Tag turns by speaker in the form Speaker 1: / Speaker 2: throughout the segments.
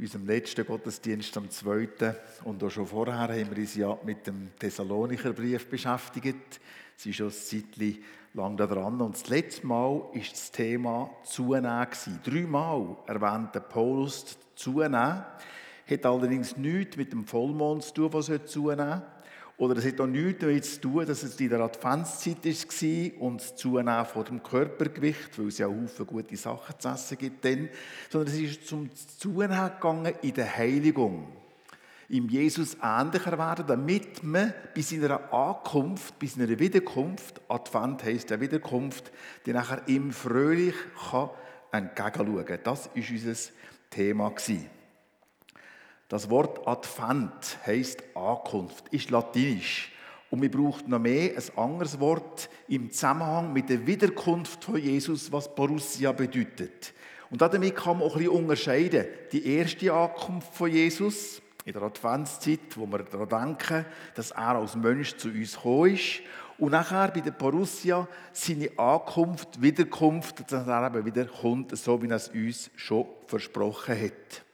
Speaker 1: unserem letzten Gottesdienst am 2. und auch schon vorher haben wir uns ja mit dem Thessalonicher Brief beschäftigt. Es ist schon ein Zeitchen lang da dran. Und das letzte Mal war das Thema Zunehmen. Dreimal erwähnte Paulus Zunehmen. Hat allerdings nichts mit dem Vollmond zu tun, was zunehmen. Oder es hat auch nichts damit zu tun, dass es in der Adventszeit war und das Zunehmen von dem Körpergewicht, weil es ja viele gute Sachen zu essen gibt, dann, sondern es ist zum Zunehmen gegangen in der Heiligung. Ihm Jesus ähnlicher werden, damit man bei seiner Ankunft, bei seiner Wiederkunft, Advent heisst der Wiederkunft, die nachher ihm fröhlich kann entgegenschauen kann. Das war unser Thema. Gewesen. Das Wort Advent heißt Ankunft, ist latinisch. Und wir brauchen noch mehr ein anderes Wort im Zusammenhang mit der Wiederkunft von Jesus, was Borussia bedeutet. Und damit kann man auch ein bisschen unterscheiden. Die erste Ankunft von Jesus in der Adventszeit, wo wir daran denken, dass er als Mensch zu uns gekommen ist. Und nachher bei der Borussia seine Ankunft, Wiederkunft, dass er eben wieder kommt, so wie er es uns schon versprochen hat.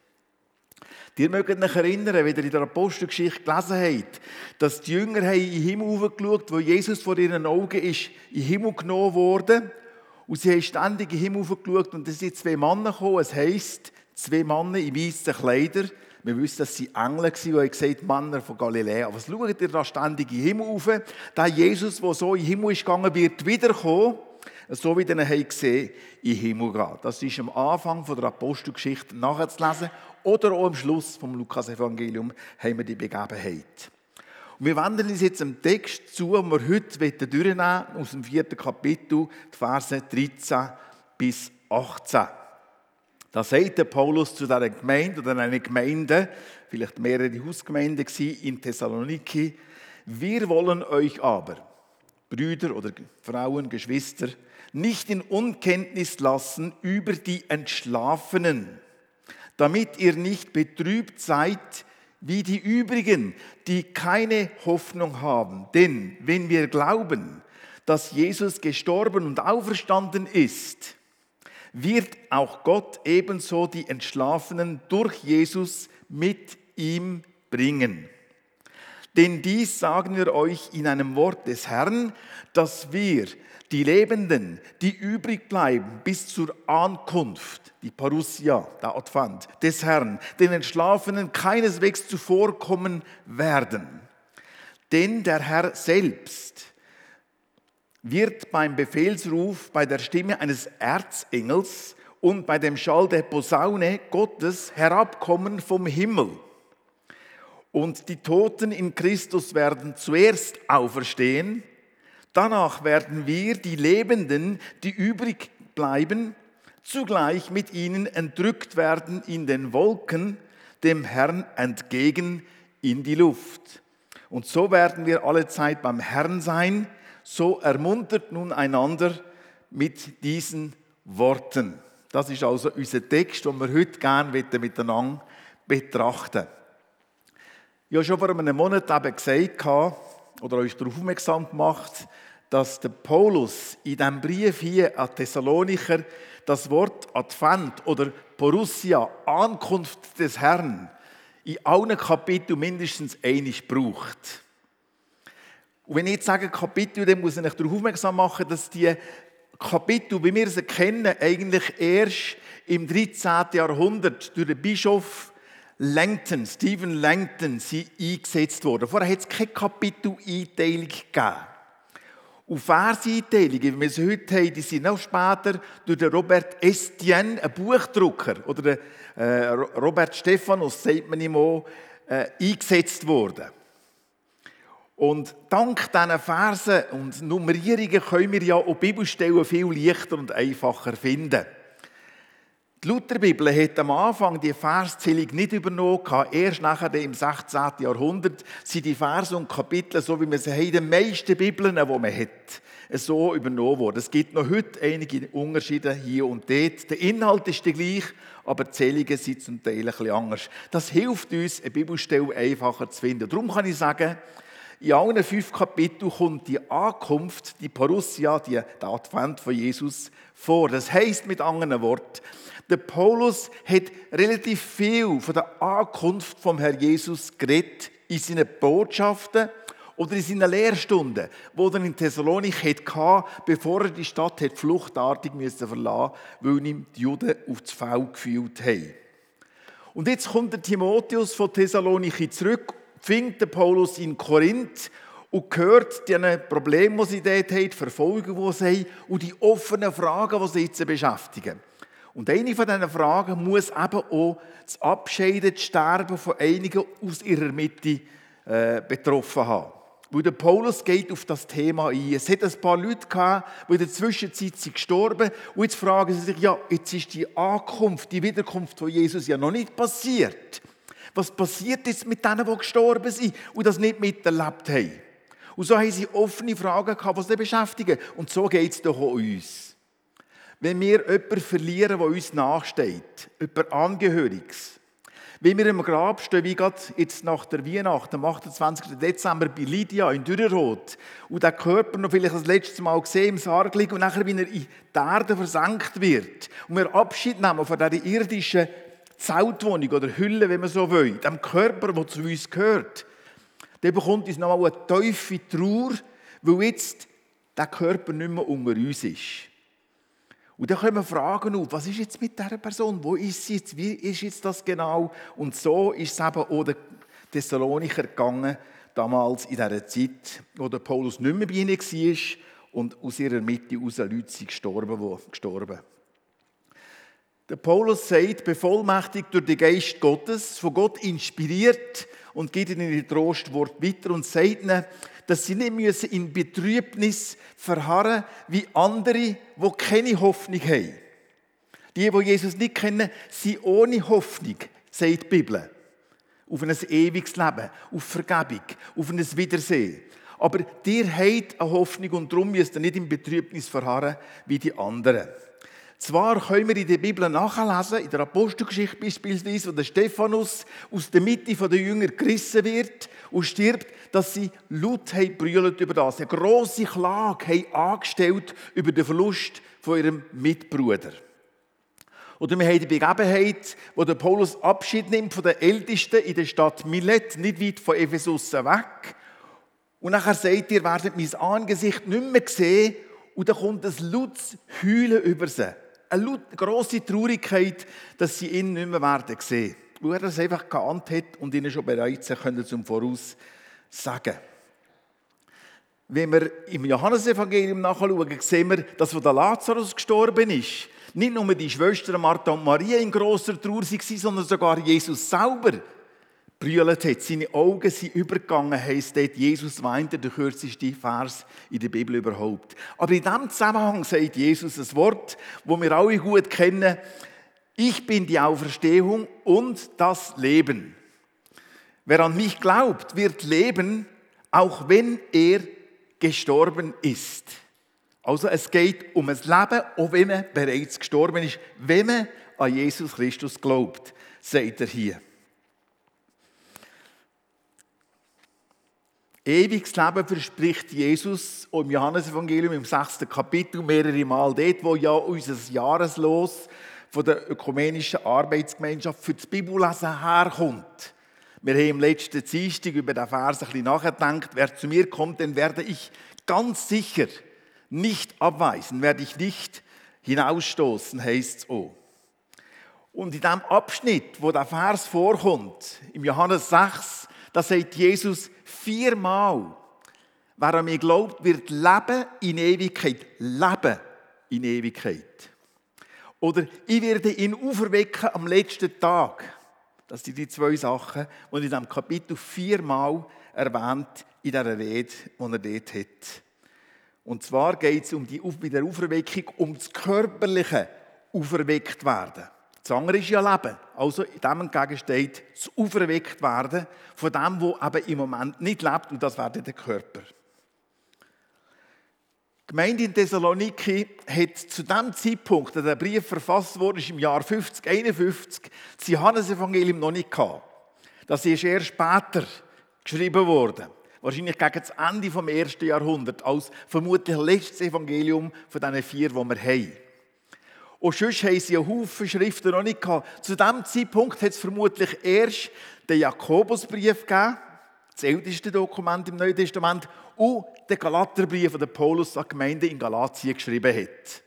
Speaker 1: Ihr mögt euch erinnern, wie ihr in der Apostelgeschichte gelesen habt, dass die Jünger in den Himmel hochgeschaut wo Jesus vor ihren Augen ist in den Himmel genommen wurde. Und sie haben ständig in den Himmel hochgeschaut und es sind zwei Männer gekommen. Es heisst, zwei Männer in weißen Kleidern. Wir wissen, dass sie Engel waren, die haben gesagt, Männer von Galiläa. Was schaut ihr da ständig in den Himmel rauf? Der Jesus, der so in den Himmel ist gegangen, wird wiederkommen so wie ihr ihn gesehen in den Himmel gehen. Das ist am Anfang der Apostelgeschichte nachzulesen oder auch am Schluss vom Lukas-Evangelium haben wir die Begebenheit. Und wir wenden uns jetzt dem Text zu, den wir heute durchnehmen wollen, aus dem vierten Kapitel, die Verse 13 bis 18. Da sagt der Paulus zu dieser Gemeinde oder einer Gemeinde, vielleicht mehrere Hausgemeinden in Thessaloniki, wir wollen euch aber, Brüder oder Frauen, Geschwister, nicht in Unkenntnis lassen über die Entschlafenen, damit ihr nicht betrübt seid wie die übrigen, die keine Hoffnung haben. Denn wenn wir glauben, dass Jesus gestorben und auferstanden ist, wird auch Gott ebenso die Entschlafenen durch Jesus mit ihm bringen. Denn dies sagen wir euch in einem Wort des Herrn, dass wir die Lebenden, die übrig bleiben bis zur Ankunft, die Parousia, der Advent des Herrn, den Entschlafenen keineswegs zuvorkommen werden. Denn der Herr selbst wird beim Befehlsruf, bei der Stimme eines Erzengels und bei dem Schall der Posaune Gottes herabkommen vom Himmel. Und die Toten in Christus werden zuerst auferstehen, Danach werden wir, die Lebenden, die übrig bleiben, zugleich mit ihnen entrückt werden in den Wolken, dem Herrn entgegen in die Luft. Und so werden wir alle Zeit beim Herrn sein. So ermuntert nun einander mit diesen Worten. Das ist also unser Text, den wir heute gerne miteinander betrachten. Ich habe schon vor einem Monat eben gesagt, oder euch darauf aufmerksam gemacht, dass der Paulus in diesem Brief hier an Thessalonicher das Wort Advent oder Borussia, Ankunft des Herrn, in allen Kapiteln mindestens einig braucht. Und wenn ich jetzt sage Kapitel, dann muss ich euch darauf aufmerksam machen, dass die Kapitel, wie wir sie kennen, eigentlich erst im 13. Jahrhundert durch den Bischof Langton, Stephen Langton, sie eingesetzt wurden. Vorher hat es keine Kapiteleinteilung gegeben. Und Verseinteilungen, wie wir sie heute haben, die sind noch später durch den Robert Estienne, ein Buchdrucker, oder den, äh, Robert Stephanus, sagt man ihm auch, äh, eingesetzt worden. Und dank diesen Versen und Nummerierungen können wir ja auch Bibelstellen viel leichter und einfacher finden. Die Lutherbibel hat am Anfang die Verszählung nicht übernommen. Erst nachher im 16. Jahrhundert sind die Verse und Kapitel, so wie man sie in den meisten Bibeln, die man hat, so übernommen worden. Es gibt noch heute einige Unterschiede hier und dort. Der Inhalt ist der gleich, aber die Zählungen sind zum Teil ein bisschen anders. Das hilft uns, eine Bibelstelle einfacher zu finden. Darum kann ich sagen, in allen fünf Kapiteln kommt die Ankunft, die Parussia, die, der Advent von Jesus vor. Das heißt mit anderen Worten, Der Paulus hat relativ viel von der Ankunft vom Herrn Jesus geredet in seinen Botschaften oder in seinen Lehrstunden, wo er in Thessalonik hatte, bevor er die Stadt hat fluchtartig verlassen weil ihm die Juden aufs Feld gefühlt haben. Und jetzt kommt der Timotheus von Thessaloniki zurück, findet den Paulus in Korinth und hört die Probleme, die sie dort haben, die Verfolgung, die sie haben und die offenen Fragen, die sie jetzt beschäftigen. Und eine von diesen Fragen muss eben auch das Abscheiden, das Sterben von einigen aus ihrer Mitte äh, betroffen haben. Weil der Paulus geht auf das Thema ein. Es hat ein paar Leute gehabt, die in der Zwischenzeit sind gestorben und jetzt fragen sie sich, ja, jetzt ist die Ankunft, die Wiederkunft von Jesus ja noch nicht passiert. Was passiert jetzt mit denen, die gestorben sind und das nicht miterlebt haben? Und so haben sie offene Fragen gehabt, die sie beschäftigen. Und so geht es doch auch uns. Wenn wir jemanden verlieren, der uns nachsteht, jemand Angehöriges, wenn wir im Grab stehen, wie gerade jetzt nach der Weihnacht, am 28. Dezember bei Lydia in Dürerrot, und der Körper noch vielleicht das letzte Mal gesehen im Sarg liegt und nachher, wenn er in die Erde versenkt wird und wir Abschied nehmen von dieser irdischen Zeltwohnung oder Hülle, wenn man so will, dem Körper, der zu uns gehört, dann bekommt uns nochmal eine tiefe Trauer, weil jetzt der Körper nicht mehr unter uns ist. Und dann kommen Fragen auf, was ist jetzt mit dieser Person? Wo ist sie jetzt? Wie ist jetzt das genau? Und so ist es eben auch den Thessalonicher gegangen, damals in dieser Zeit, wo der Paulus nicht mehr bei ihnen war und aus ihrer Mitte aus Leute sind gestorben, gestorben. Der Paulus sagt, bevollmächtigt durch den Geist Gottes, von Gott inspiriert und geht ihnen die Trostwort weiter und sagt ihnen, dass sie nicht müssen in Betrübnis verharren wie andere, die keine Hoffnung haben. Die, die Jesus nicht kennen, sind ohne Hoffnung, sagt die Bibel. Auf ein ewiges Leben, auf Vergebung, auf ein Wiedersehen. Aber dir habt eine Hoffnung und darum müsst ihr nicht in Betrübnis verharren wie die anderen. Zwar können wir in der Bibel nachlesen, in der Apostelgeschichte beispielsweise, wo der Stephanus aus der Mitte der Jünger gerissen wird und stirbt, dass sie laut brüllt über das. Eine grosse Klage haben angestellt über den Verlust von ihrem Mitbruder. Oder wir haben die Begebenheit, wo der Paulus Abschied nimmt von den Ältesten in der Stadt Milet, nicht weit von Ephesus weg. Und nachher sagt ihr, werdet mein Angesicht nicht mehr sehen. Und dann kommt ein lautes Heulen über sie eine grosse Traurigkeit, dass sie ihn nicht mehr werden sehen. Weil er das einfach geahnt hat und ihnen schon bereits können zum Voraus sagen. Wenn wir im Johannesevangelium nachschauen, sehen wir, dass wo der Lazarus gestorben ist, nicht nur die Schwestern Martha und Maria in grosser Trauer waren, sondern sogar Jesus selber brüllt hat. Seine Augen sind übergegangen, heisst dort, Jesus weinte, der kürzeste Vers in der Bibel überhaupt. Aber in diesem Zusammenhang sagt Jesus ein Wort, wo wir alle gut kennen. Ich bin die Auferstehung und das Leben. Wer an mich glaubt, wird leben, auch wenn er gestorben ist. Also es geht um ein Leben, auch wenn man bereits gestorben ist, wenn man an Jesus Christus glaubt, sagt er hier. Ewiges Leben verspricht Jesus im Johannesevangelium im sechsten Kapitel mehrere Mal dort, wo ja unser Jahreslos von der ökumenischen Arbeitsgemeinschaft für das Bibellesen herkommt. Wir haben im letzten Dienstag über den Vers ein bisschen nachgedacht. Wer zu mir kommt, den werde ich ganz sicher nicht abweisen, werde ich nicht hinausstoßen, heißt es auch. Und in dem Abschnitt, wo der Vers vorkommt, im Johannes 6, da sagt Jesus, viermal, wer an mich glaubt, wird leben in Ewigkeit. Leben in Ewigkeit. Oder ich werde ihn auferwecken am letzten Tag. Das sind die zwei Sachen, die in diesem Kapitel viermal erwähnt in dieser Rede, die er dort hat. Und zwar geht es um die, bei der Auferweckung um das körperliche Auferweckt werden. Das andere ist ja Leben. Also dem entgegen steht, das auferweckt werden von dem, wo eben im Moment nicht lebt, und das wäre der Körper. Die Gemeinde in Thessaloniki hat zu dem Zeitpunkt, als der Brief verfasst wurde, im Jahr 50, 51, das Johannesevangelium noch nicht gehabt. Das ist erst später geschrieben worden. Wahrscheinlich gegen das Ende des ersten Jahrhunderts, als vermutlich letztes Evangelium von diesen vier, die wir haben. Und sonst haben sie einen Haufen Schriften noch nicht gehabt. Zu diesem Zeitpunkt hat es vermutlich erst den Jakobusbrief gegeben, das älteste Dokument im Neuen Testament, und den Galaterbrief, den Paulus an die Gemeinde in Galatien geschrieben hat.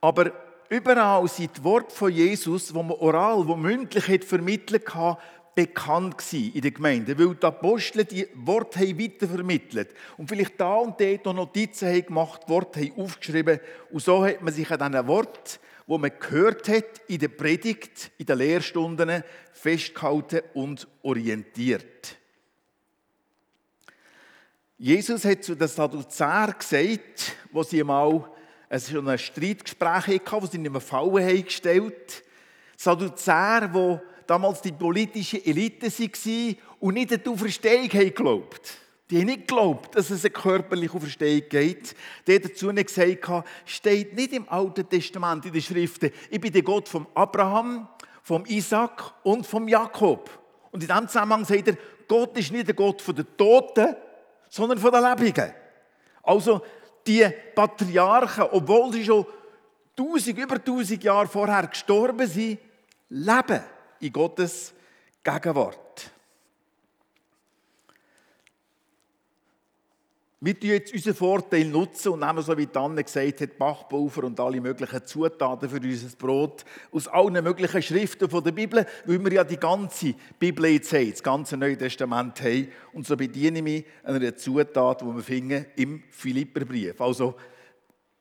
Speaker 1: Aber überall sind die Worte von Jesus, die man oral, die mündlich hat vermittelt hat, bekannt gewesen in der Gemeinde, weil die Apostel die Worte haben weitervermittelt und vielleicht da und dort noch Notizen haben gemacht, Worte haben aufgeschrieben und so hat man sich an diesen Worten, wo man gehört hat in der Predigt, in den Lehrstunden festgehalten und orientiert. Jesus hat zu den Sadduzäern gesagt, wo sie mal es schon ein Streitgespräch hatten, wo sie in einem Fallen haben gestellt. Sadduzäer, die damals die politische Elite waren und nicht an die Auferstehung geglaubt Die haben nicht geglaubt, dass es eine körperliche Auferstehung geht. Die haben dazu nicht gesagt, steht nicht im Alten Testament in den Schriften, ich bin der Gott von Abraham, vom Isaac und vom Jakob. Und in diesem Zusammenhang sagt er, Gott ist nicht der Gott der Toten, sondern von den Lebenden. Also die Patriarchen, obwohl sie schon tausend, über tausend Jahre vorher gestorben sind, leben in Gottes Gegenwart. Wir nutzen jetzt unseren Vorteil nutzen und nehmen, so wie Anne gesagt hat, Bachpulver und alle möglichen Zutaten für unser Brot aus allen möglichen Schriften der Bibel, weil wir ja die ganze Bibel jetzt haben, das ganze Neue Testament haben. Und so bediene ich mich einer Zutat, die wir finden im Philipperbrief. Also,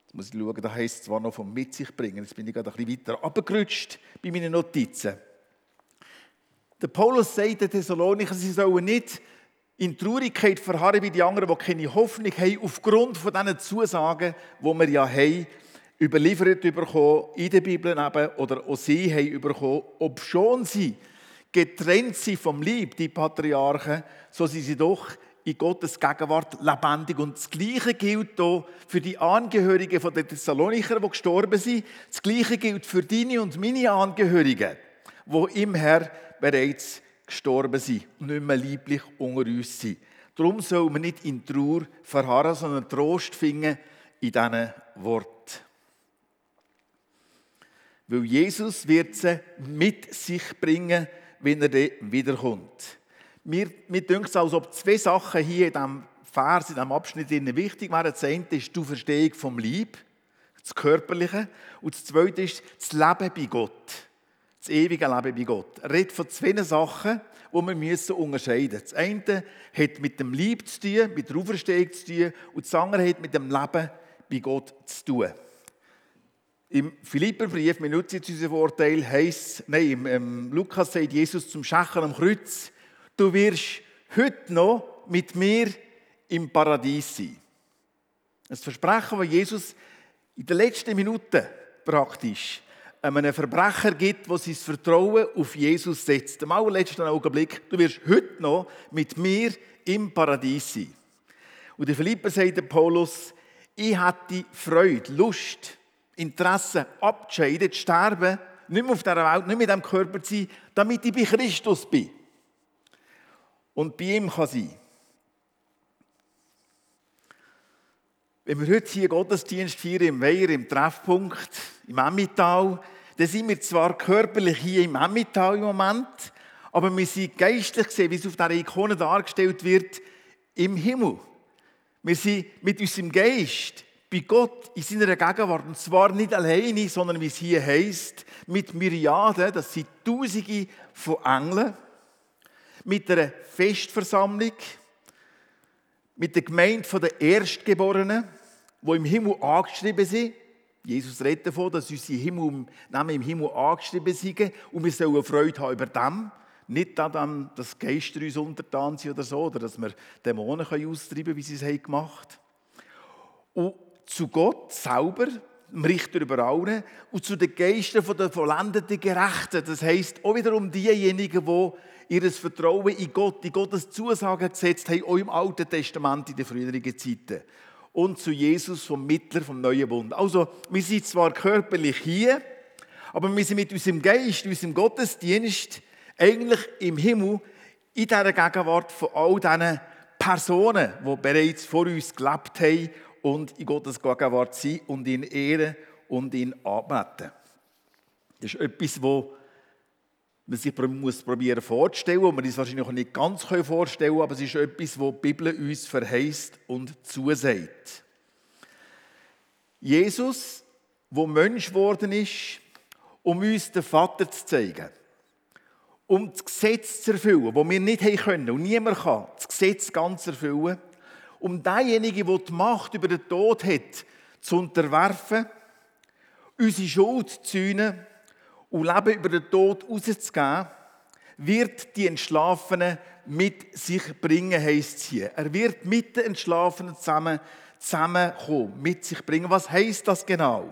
Speaker 1: jetzt muss ich schauen, da heisst es zwar noch vom Mit sich bringen, jetzt bin ich gerade ein bisschen weiter abgerutscht bei meinen Notizen. Der Paulus sagt den Thessalonicher, sie sollen nicht in Traurigkeit verharren wie die anderen, die keine Hoffnung haben, aufgrund von diesen Zusagen, die wir ja haben, überliefert bekommen, in der Bibel eben, oder auch sie haben bekommen, ob schon sie getrennt sind vom Lieb, die Patriarchen, so sind sie doch in Gottes Gegenwart lebendig. Und das Gleiche gilt auch für die Angehörigen der Thessalonicher, die gestorben sind. Das Gleiche gilt für deine und meine Angehörigen, die im Herr bereits gestorben sind und nicht mehr lieblich unter uns sind. Darum soll man nicht in Trauer verharren, sondern Trost finden in diesen Worten. Weil Jesus wird sie mit sich bringen, wenn er wiederkommt. Mir, mir denkt es, als ob zwei Sachen hier in diesem Vers, in diesem Abschnitt wichtig wären. Das eine ist die Verstehung vom Lieb, das Körperliche. Und das zweite ist das Leben bei Gott das ewige Leben bei Gott. Er redet von zwei Sachen, die wir müssen unterscheiden müssen. Das eine hat mit dem Lieb zu tun, mit der Auferstehung zu tun, und das andere hat mit dem Leben bei Gott zu tun. Im Philipperbrief, wir nutzen jetzt unseren Vorteil, heisst, nein, im, im Lukas sagt Jesus zum Schächer am Kreuz, du wirst heute noch mit mir im Paradies sein. Das Versprechen, das Jesus in den letzten Minuten praktisch einem Verbrecher gibt, der sein Vertrauen auf Jesus setzt. Im allerletzten Augenblick, du wirst heute noch mit mir im Paradies sein. Und der Philipper sagt der Paulus, ich hatte Freude, Lust, Interesse, abzuscheiden, zu sterben, nicht mehr auf dieser Welt, nicht mehr in diesem Körper zu sein, damit ich bei Christus bin. Und bei ihm kann sein. Wenn wir heute hier Gottesdienst feiern im Weiher, im Treffpunkt, im Emmital, dann sind wir zwar körperlich hier im Emmental im Moment, aber wir sind geistlich gesehen, wie es auf dieser Ikone dargestellt wird, im Himmel. Wir sind mit unserem Geist bei Gott in seiner Gegenwart. Und zwar nicht alleine, sondern wie es hier heißt, mit Myriaden, das sind Tausende von Engeln, mit einer Festversammlung, mit der Gemeinde der Erstgeborenen, die im Himmel angeschrieben sind. Jesus redet davon, dass unsere Himmel, Namen im Himmel angeschrieben sind und wir sollen Freude haben über dem. Nicht daran, dass Geister uns untertan sind oder so, oder dass wir Dämonen austreiben können, wie sie es gemacht haben. Und zu Gott selber, dem Richter über alle, und zu den Geistern der vollendeten Gerechten. Das heisst auch wiederum diejenigen, die ihr Vertrauen in Gott, in Gottes Zusagen gesetzt haben, auch im Alten Testament in den früheren Zeiten und zu Jesus vom Mittler vom neuen Bund. Also, wir sind zwar körperlich hier, aber wir sind mit unserem Geist, unserem Gottesdienst eigentlich im Himmel in dieser Gegenwart von all diesen Personen, die bereits vor uns gelebt haben und in Gottes Gegenwart sind und ihn ehren und ihn anbeten. Das ist etwas, wo man sich muss probieren vorzustellen, wo man es wahrscheinlich auch nicht ganz vorstellen aber es ist etwas, wo die Bibel uns verheißt und zusagt. Jesus, wo Mensch geworden ist, um uns den Vater zu zeigen, um das Gesetz zu erfüllen, das wir nicht haben können und niemand kann, das Gesetz ganz erfüllen, um denjenigen, der die Macht über den Tod hat, zu unterwerfen, unsere Schuld zu sühnen und Leben über den Tod rauszugeben, wird die Entschlafenen mit sich bringen, heisst es hier. Er wird mit den Entschlafenen zusammen, zusammenkommen, mit sich bringen. Was heisst das genau?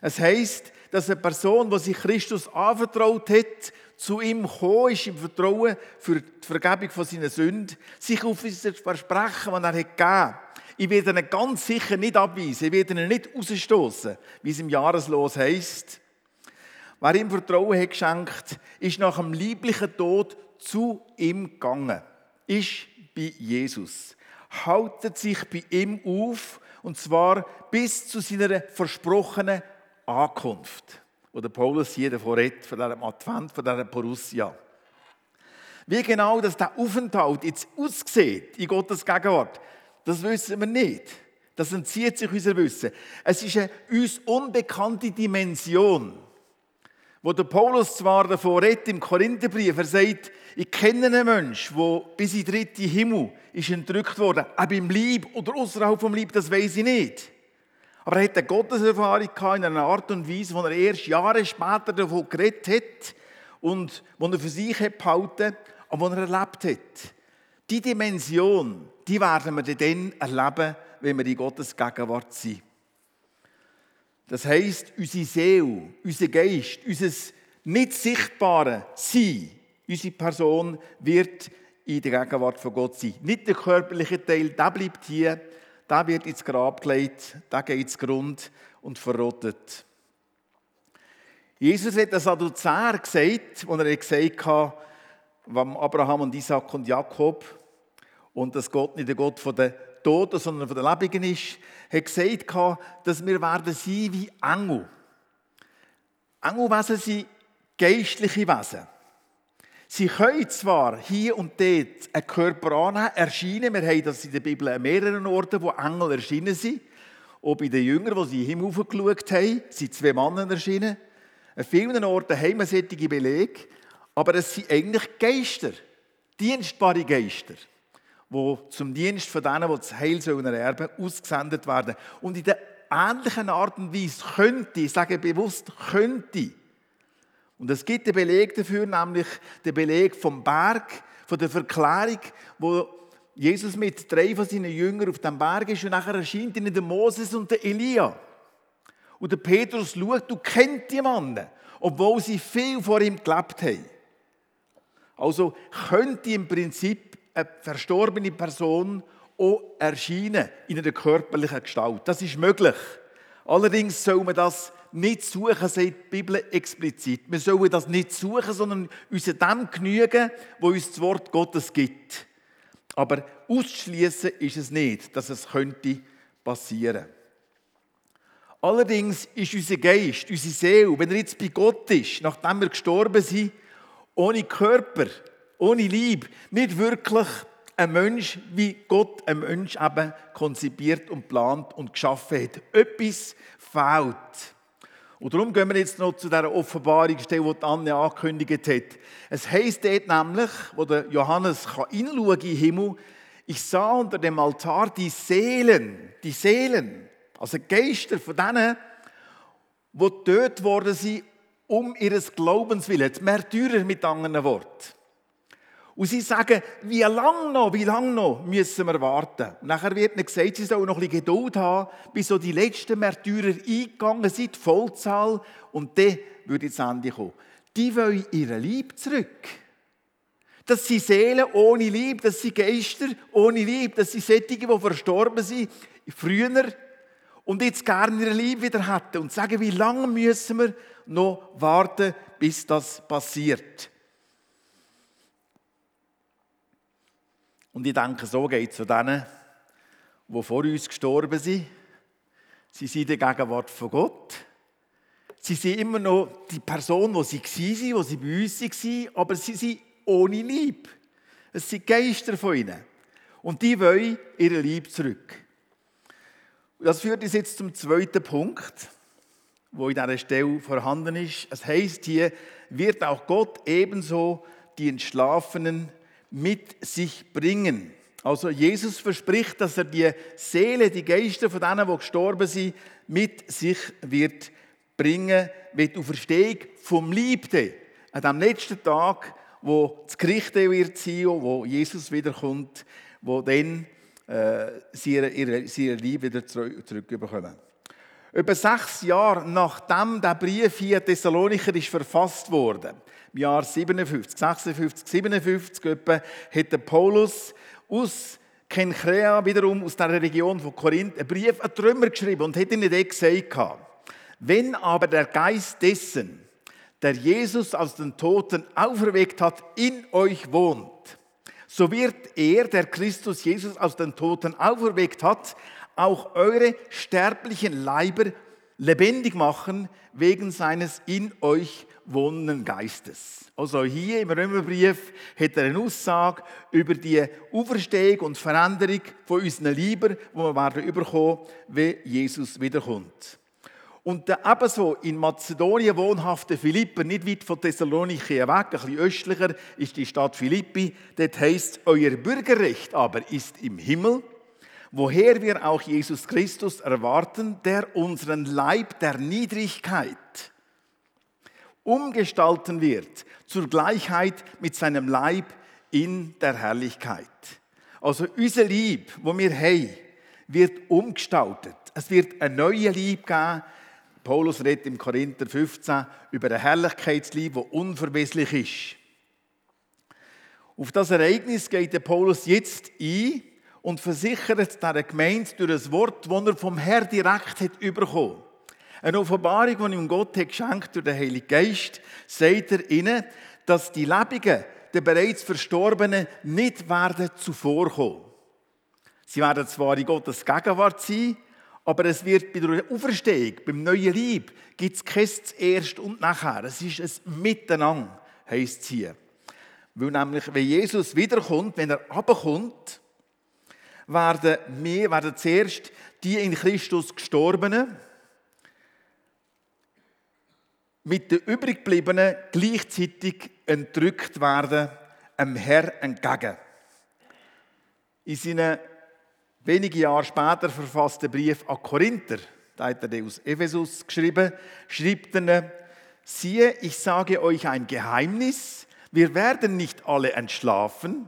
Speaker 1: Es heisst, dass eine Person, die sich Christus anvertraut hat, zu ihm gekommen ist im Vertrauen für die Vergebung von seinen Sünden, sich auf dieses Versprechen, das er hat gegeben ich werde ihn ganz sicher nicht abweisen, ich werde ihn nicht rausstoßen, wie es im Jahreslos heisst. Wer ihm Vertrauen hat geschenkt, ist nach dem lieblichen Tod zu ihm gegangen, ist bei Jesus, haltet sich bei ihm auf und zwar bis zu seiner versprochenen Ankunft. Wo der Paulus hier davon redet, von diesem Advent, von dieser Borussia. Wie genau das der Aufenthalt jetzt aussieht in Gottes Gegenwart, das wissen wir nicht. Das entzieht sich unser Wissen. Es ist eine uns unbekannte Dimension wo der Paulus zwar davon redet im Korintherbrief, er sagt, ich kenne einen Menschen, der bis in den dritten Himmel ist entrückt worden, ob im Lieb oder außerhalb vom Lieb, das weiß ich nicht. Aber er hat eine Gotteserfahrung in einer Art und Weise, wo er erst Jahre später davon geredet hat und wo er für sich hat behalten und wo er erlebt hat. Die Dimension, die werden wir dann erleben, wenn wir in Gottes Gegenwart sind. Das heißt, unsere Seele, unser Geist, unser nicht sichtbare Sein, unsere Person wird in der Gegenwart von Gott sein. Nicht der körperliche Teil, der bleibt hier, der wird ins Grab gelegt, der geht ins Grund und verrottet. Jesus hat das Sadduzäer gesagt, als er gesagt hat, von Abraham und Isaac und Jakob, und dass Gott nicht der Gott der Toten, sondern von den Lebenden ist, hat gesagt, dass wir werden sein wie Engel. Engelwesen sind geistliche Wesen. Sie können zwar hier und dort einen Körper annehmen, erscheinen. Wir haben das in der Bibel an mehreren Orten, wo Engel erschienen sind. Auch bei den Jüngern, die sie in den Himmel geschaut haben, sind zwei Männer erschienen. An vielen Orten haben wir solche Belege, aber es sind eigentlich Geister, dienstbare Geister wo zum Dienst von denen, die das Heil sollen erben ausgesendet werden. Und in der ähnlichen Art und Weise könnte, ich sage bewusst könnte, und es gibt den Beleg dafür, nämlich den Beleg vom Berg, von der Verklärung, wo Jesus mit drei von seinen Jüngern auf dem Berg ist und nachher erscheint ihnen der Moses und der Elia. Und der Petrus schaut, du kennst die Männer, obwohl sie viel vor ihm gelebt haben. Also könnte im Prinzip eine verstorbene Person auch erscheinen in einer körperlichen Gestalt. Das ist möglich. Allerdings soll man das nicht suchen, sagt die Bibel explizit. Wir sollen das nicht suchen, sondern uns dem genügen, wo uns das Wort Gottes gibt. Aber auszuschließen ist es nicht, dass es könnte passieren. Allerdings ist unser Geist, unsere Seele, wenn er jetzt bei Gott ist, nachdem wir gestorben sind, ohne Körper, ohne Liebe nicht wirklich ein Mensch, wie Gott ein Mensch eben konzipiert und plant und geschaffen hat. Etwas fehlt. Und darum gehen wir jetzt noch zu dieser Offenbarung, die Anne angekündigt hat. Es heisst dort nämlich, wo der Johannes in den Himmel, ich sah unter dem Altar die Seelen, die Seelen, also Geister von denen, die dort worden sind, um ihres Glaubens willen, Märtyrer mit anderen Worten. Und sie sagen, wie lange noch, wie lange noch müssen wir warten? Und nachher wird ihnen gesagt, sie sollen noch ein bisschen Geduld haben, bis so die letzten Märtyrer eingegangen sind, Vollzahl, und dann würde das Ende kommen. Die wollen ihre Liebe zurück. Das sind Seelen ohne Liebe, das sind Geister ohne Liebe, das sind Sättige, die verstorben sind, früher, und jetzt gerne ihre Liebe wieder hätten. Und sagen, wie lange müssen wir noch warten, bis das passiert? Und ich denke, so geht es zu denen, die vor uns gestorben sind. Sie sind in der Gegenwart von Gott. Sie sind immer noch die Person, wo sie waren, wo sie bei uns waren, aber sie sind ohne Liebe. Es sind Geister von ihnen. Und die wollen ihre Liebe zurück. Das führt uns jetzt zum zweiten Punkt, wo in dieser Stelle vorhanden ist. Es heißt hier, wird auch Gott ebenso die Entschlafenen mit sich bringen. Also Jesus verspricht, dass er die Seele, die Geister von denen, die gestorben sind, mit sich wird bringen, mit der Verstehung vom Liebten. An dem letzten Tag, wo das Gericht wird sein, wo Jesus wiederkommt, wo dann äh, sie ihre, ihre Liebe wieder zurückbekommen. Über sechs Jahre nachdem der Brief hier Thessalonicher ist verfasst wurde, im Jahr 57, 56, 57 etwa, hat Paulus aus Kenchrea, wiederum aus der Region von Korinth, einen Brief an Römer geschrieben und hat ihnen dort gesagt, wenn aber der Geist dessen, der Jesus aus den Toten auferweckt hat, in euch wohnt, so wird er, der Christus Jesus aus den Toten auferweckt hat, auch eure sterblichen Leiber lebendig machen wegen seines in euch wohnenden Geistes. Also hier im Römerbrief hat er eine Aussage über die Auferstehung und Veränderung von unseren Leiber, wo wir werden überkommen, wenn Jesus wiederkommt. Und der ebenso in Mazedonien wohnhafte Philipper, nicht weit von Thessaloniki weg, ein bisschen östlicher, ist die Stadt Philippi. Dort heißt euer Bürgerrecht aber ist im Himmel, woher wir auch Jesus Christus erwarten, der unseren Leib der Niedrigkeit umgestalten wird zur Gleichheit mit seinem Leib in der Herrlichkeit. Also unser Lieb, wo wir haben, wird umgestaltet. Es wird ein neues Lieb geben, Paulus redet im Korinther 15 über ein Herrlichkeitslieb, das unverweslich ist. Auf das Ereignis geht der Paulus jetzt ein und versichert der Gemeinde durch das Wort, das er vom Herrn direkt hat bekommen. Eine Offenbarung, die ihm Gott hat geschenkt durch den Heiligen Geist, sagt er ihnen, dass die Lebenden, die bereits Verstorbenen, nicht werden zuvorkommen. Sie werden zwar in Gottes Gegenwart sein, aber es wird bei der Auferstehung, beim neuen Lieb, gibt es kein Zuerst und Nachher. Es ist ein Miteinander, heisst es hier. Weil nämlich, wenn Jesus wiederkommt, wenn er abkommt, werden wir, werden zuerst die in Christus Gestorbenen mit den übriggebliebenen gleichzeitig entrückt werden, einem Herr entgegen. In seinen wenige Jahre später verfasste Brief an Korinther, da hat er aus Ephesus geschrieben, schreibt er, siehe, ich sage euch ein Geheimnis, wir werden nicht alle entschlafen,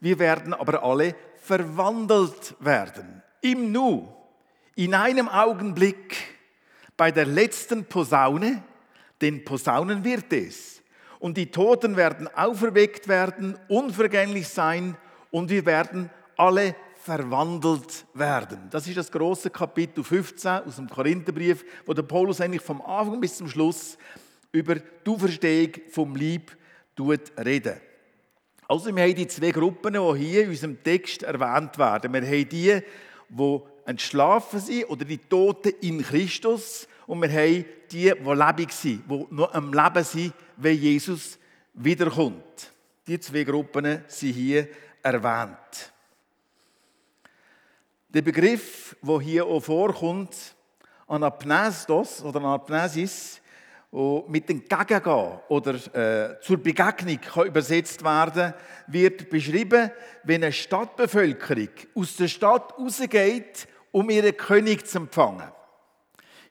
Speaker 1: wir werden aber alle verwandelt werden. Im Nu, in einem Augenblick, bei der letzten Posaune, denn Posaunen wird es. Und die Toten werden auferweckt werden, unvergänglich sein und wir werden alle verwandelt werden. Das ist das große Kapitel 15 aus dem Korintherbrief, wo der Paulus eigentlich vom Anfang bis zum Schluss über die Auferstehung vom Lieb reden. Also wir haben die zwei Gruppen, die hier in unserem Text erwähnt werden. Wir haben die, die entschlafen sind oder die Toten in Christus und wir haben die, die lebendig sind, die noch am Leben sind, wenn Jesus wiederkommt. Die zwei Gruppen sind hier erwähnt. Der Begriff, der hier auch vorkommt, Anapnestos oder Anapnesis, mit entgegengehen oder äh, zur Begegnung kann übersetzt werden, wird beschrieben, wenn eine Stadtbevölkerung aus der Stadt rausgeht, um ihren König zu empfangen.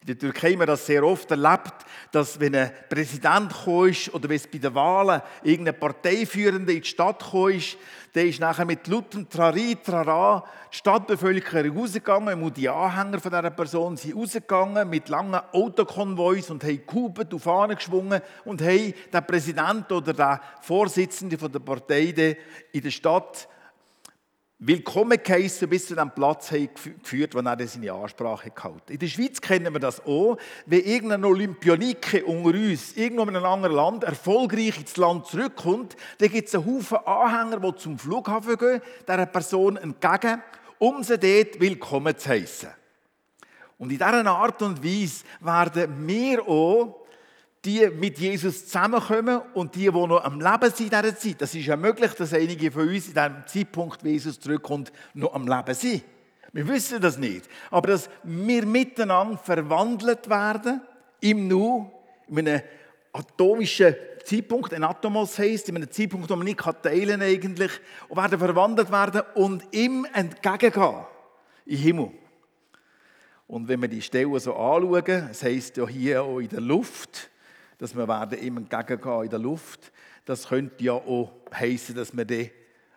Speaker 1: In der Türkei haben wir das sehr oft erlebt, dass wenn ein Präsident ist oder wenn es bei den Wahlen irgendein Parteiführender in die Stadt ist, der ist nachher mit lautem Trari, Trara die Stadtbevölkerung rausgegangen und die Anhänger von dieser Person sind rausgegangen mit langen Autokonvois und haben Kuben auf Fahnen geschwungen und haben den Präsident oder den Vorsitzenden der Partei in der Stadt willkommen geheissen, bis zu dem Platz geführt, wo er seine Ansprache gehalten In der Schweiz kennen wir das auch. Wenn irgendein Olympionike unter uns irgendwo in einem anderen Land erfolgreich ins Land zurückkommt, dann gibt es einen Haufen Anhänger, die zum Flughafen gehen, dieser Person entgegen, um sie dort willkommen zu heißen. Und in dieser Art und Weise werden wir auch die mit Jesus zusammenkommen und die, die noch am Leben sind in dieser Zeit. Das ist ja möglich, dass einige von uns in dem Zeitpunkt, wie Jesus zurückkommt, noch am Leben sind. Wir wissen das nicht. Aber dass wir miteinander verwandelt werden, im Nu, in einem atomischen Zeitpunkt, ein Atomos heisst, in einem Zeitpunkt, den man nicht teilen kann eigentlich, und werden verwandelt werden und ihm entgegengehen, im Himmel. Und wenn wir die Stelle so anschauen, es heisst ja hier auch in der Luft, dass wir werden ihm entgegengehen in der Luft, das könnte ja auch heißen, dass wir dann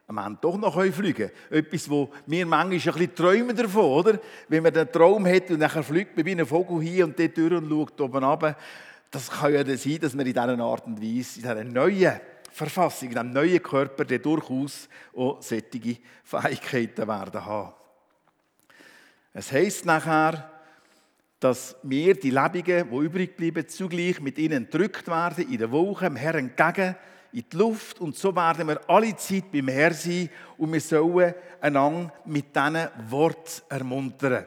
Speaker 1: am Ende doch noch fliegen können. Etwas, wo wir manchmal ein bisschen träumen davon, oder? Wenn man den Traum hat und dann fliegt man wie ein Vogel hier und dort durch und schaut oben runter. Das kann ja dann sein, dass wir in dieser Art und Weise, in dieser neuen Verfassung, in diesem neuen Körper, der durchaus auch solche Fähigkeiten werden haben. Es heisst nachher, dass wir, die Lebenden, die übrig bleiben, zugleich mit ihnen entrückt werden, in der Woche, dem Herrn entgegen, in die Luft. Und so werden wir alle Zeit beim Herrn sein und wir sollen einander mit diesen Worten ermuntern.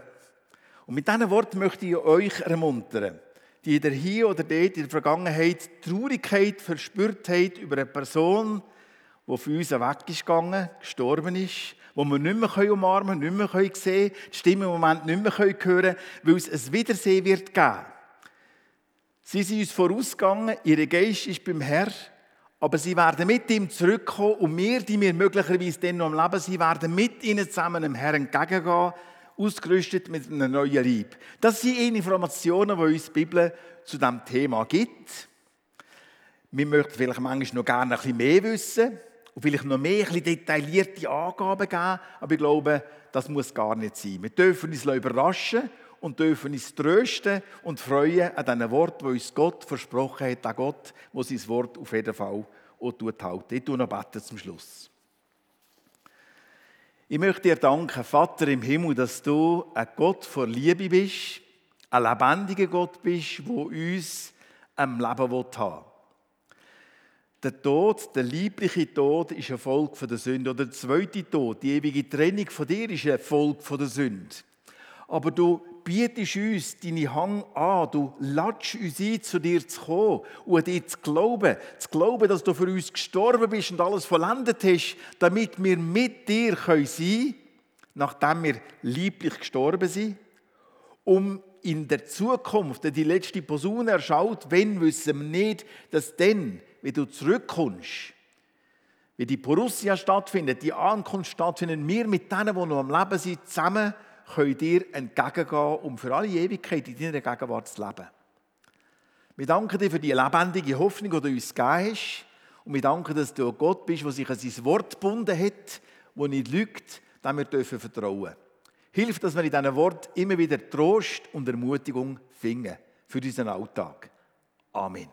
Speaker 1: Und mit diesen Worten möchte ich euch ermuntern, die ihr hier oder dort in der Vergangenheit Traurigkeit verspürt habt über eine Person, die für uns weg ist gegangen, gestorben ist, wo wir nicht mehr umarmen können, nicht mehr sehen können, die Stimme im Moment nicht mehr hören können, weil es ein Wiedersehen wird geben. Sie sind uns vorausgegangen, ihr Geist ist beim Herrn, aber sie werden mit ihm zurückkommen und wir, die wir möglicherweise dann noch am Leben sind, werden mit ihnen zusammen dem Herrn entgegengehen, ausgerüstet mit einem neuen Leib. Das sind Informationen, die uns die Bibel zu diesem Thema gibt. Wir möchten vielleicht manchmal noch gerne ein bisschen mehr wissen und vielleicht noch mehr ein detaillierte Angaben geben, aber ich glaube, das muss gar nicht sein. Wir dürfen uns überraschen und dürfen uns trösten und freuen an diesen Worten, die uns Gott versprochen hat, an Gott, der sein Wort auf jeden Fall auch halten. Ich tue noch zum Schluss. Ich möchte dir danken, Vater im Himmel, dass du ein Gott vor Liebe bist, ein lebendiger Gott bist, der uns am Leben haben will. Der Tod, der liebliche Tod, ist ein Folge der Sünde. Oder der zweite Tod, die ewige Trennung von dir, ist ein Folge der Sünde. Aber du bietest uns deine Hang an, du latsch uns ein, zu dir zu kommen und dir zu glauben. Zu glauben, dass du für uns gestorben bist und alles vollendet hast, damit wir mit dir sein können, nachdem wir lieblich gestorben sind, um in der Zukunft, die letzte Posaune erschaut, wenn wissen wir nicht, dass dann wie du zurückkommst, wie die Borussia stattfindet, die Ankunft stattfindet, wir mit denen, die noch am Leben sind, zusammen können dir entgegengehen, um für alle Ewigkeit in deiner Gegenwart zu leben. Wir danken dir für die lebendige Hoffnung, die du uns gegeben hast. Und wir danken, dass du Gott bist, der sich an sein Wort gebunden hat, das nicht lügt, dem wir dürfen vertrauen. Hilf, dass wir in diesen Wort immer wieder Trost und Ermutigung finden für unseren Alltag. Amen.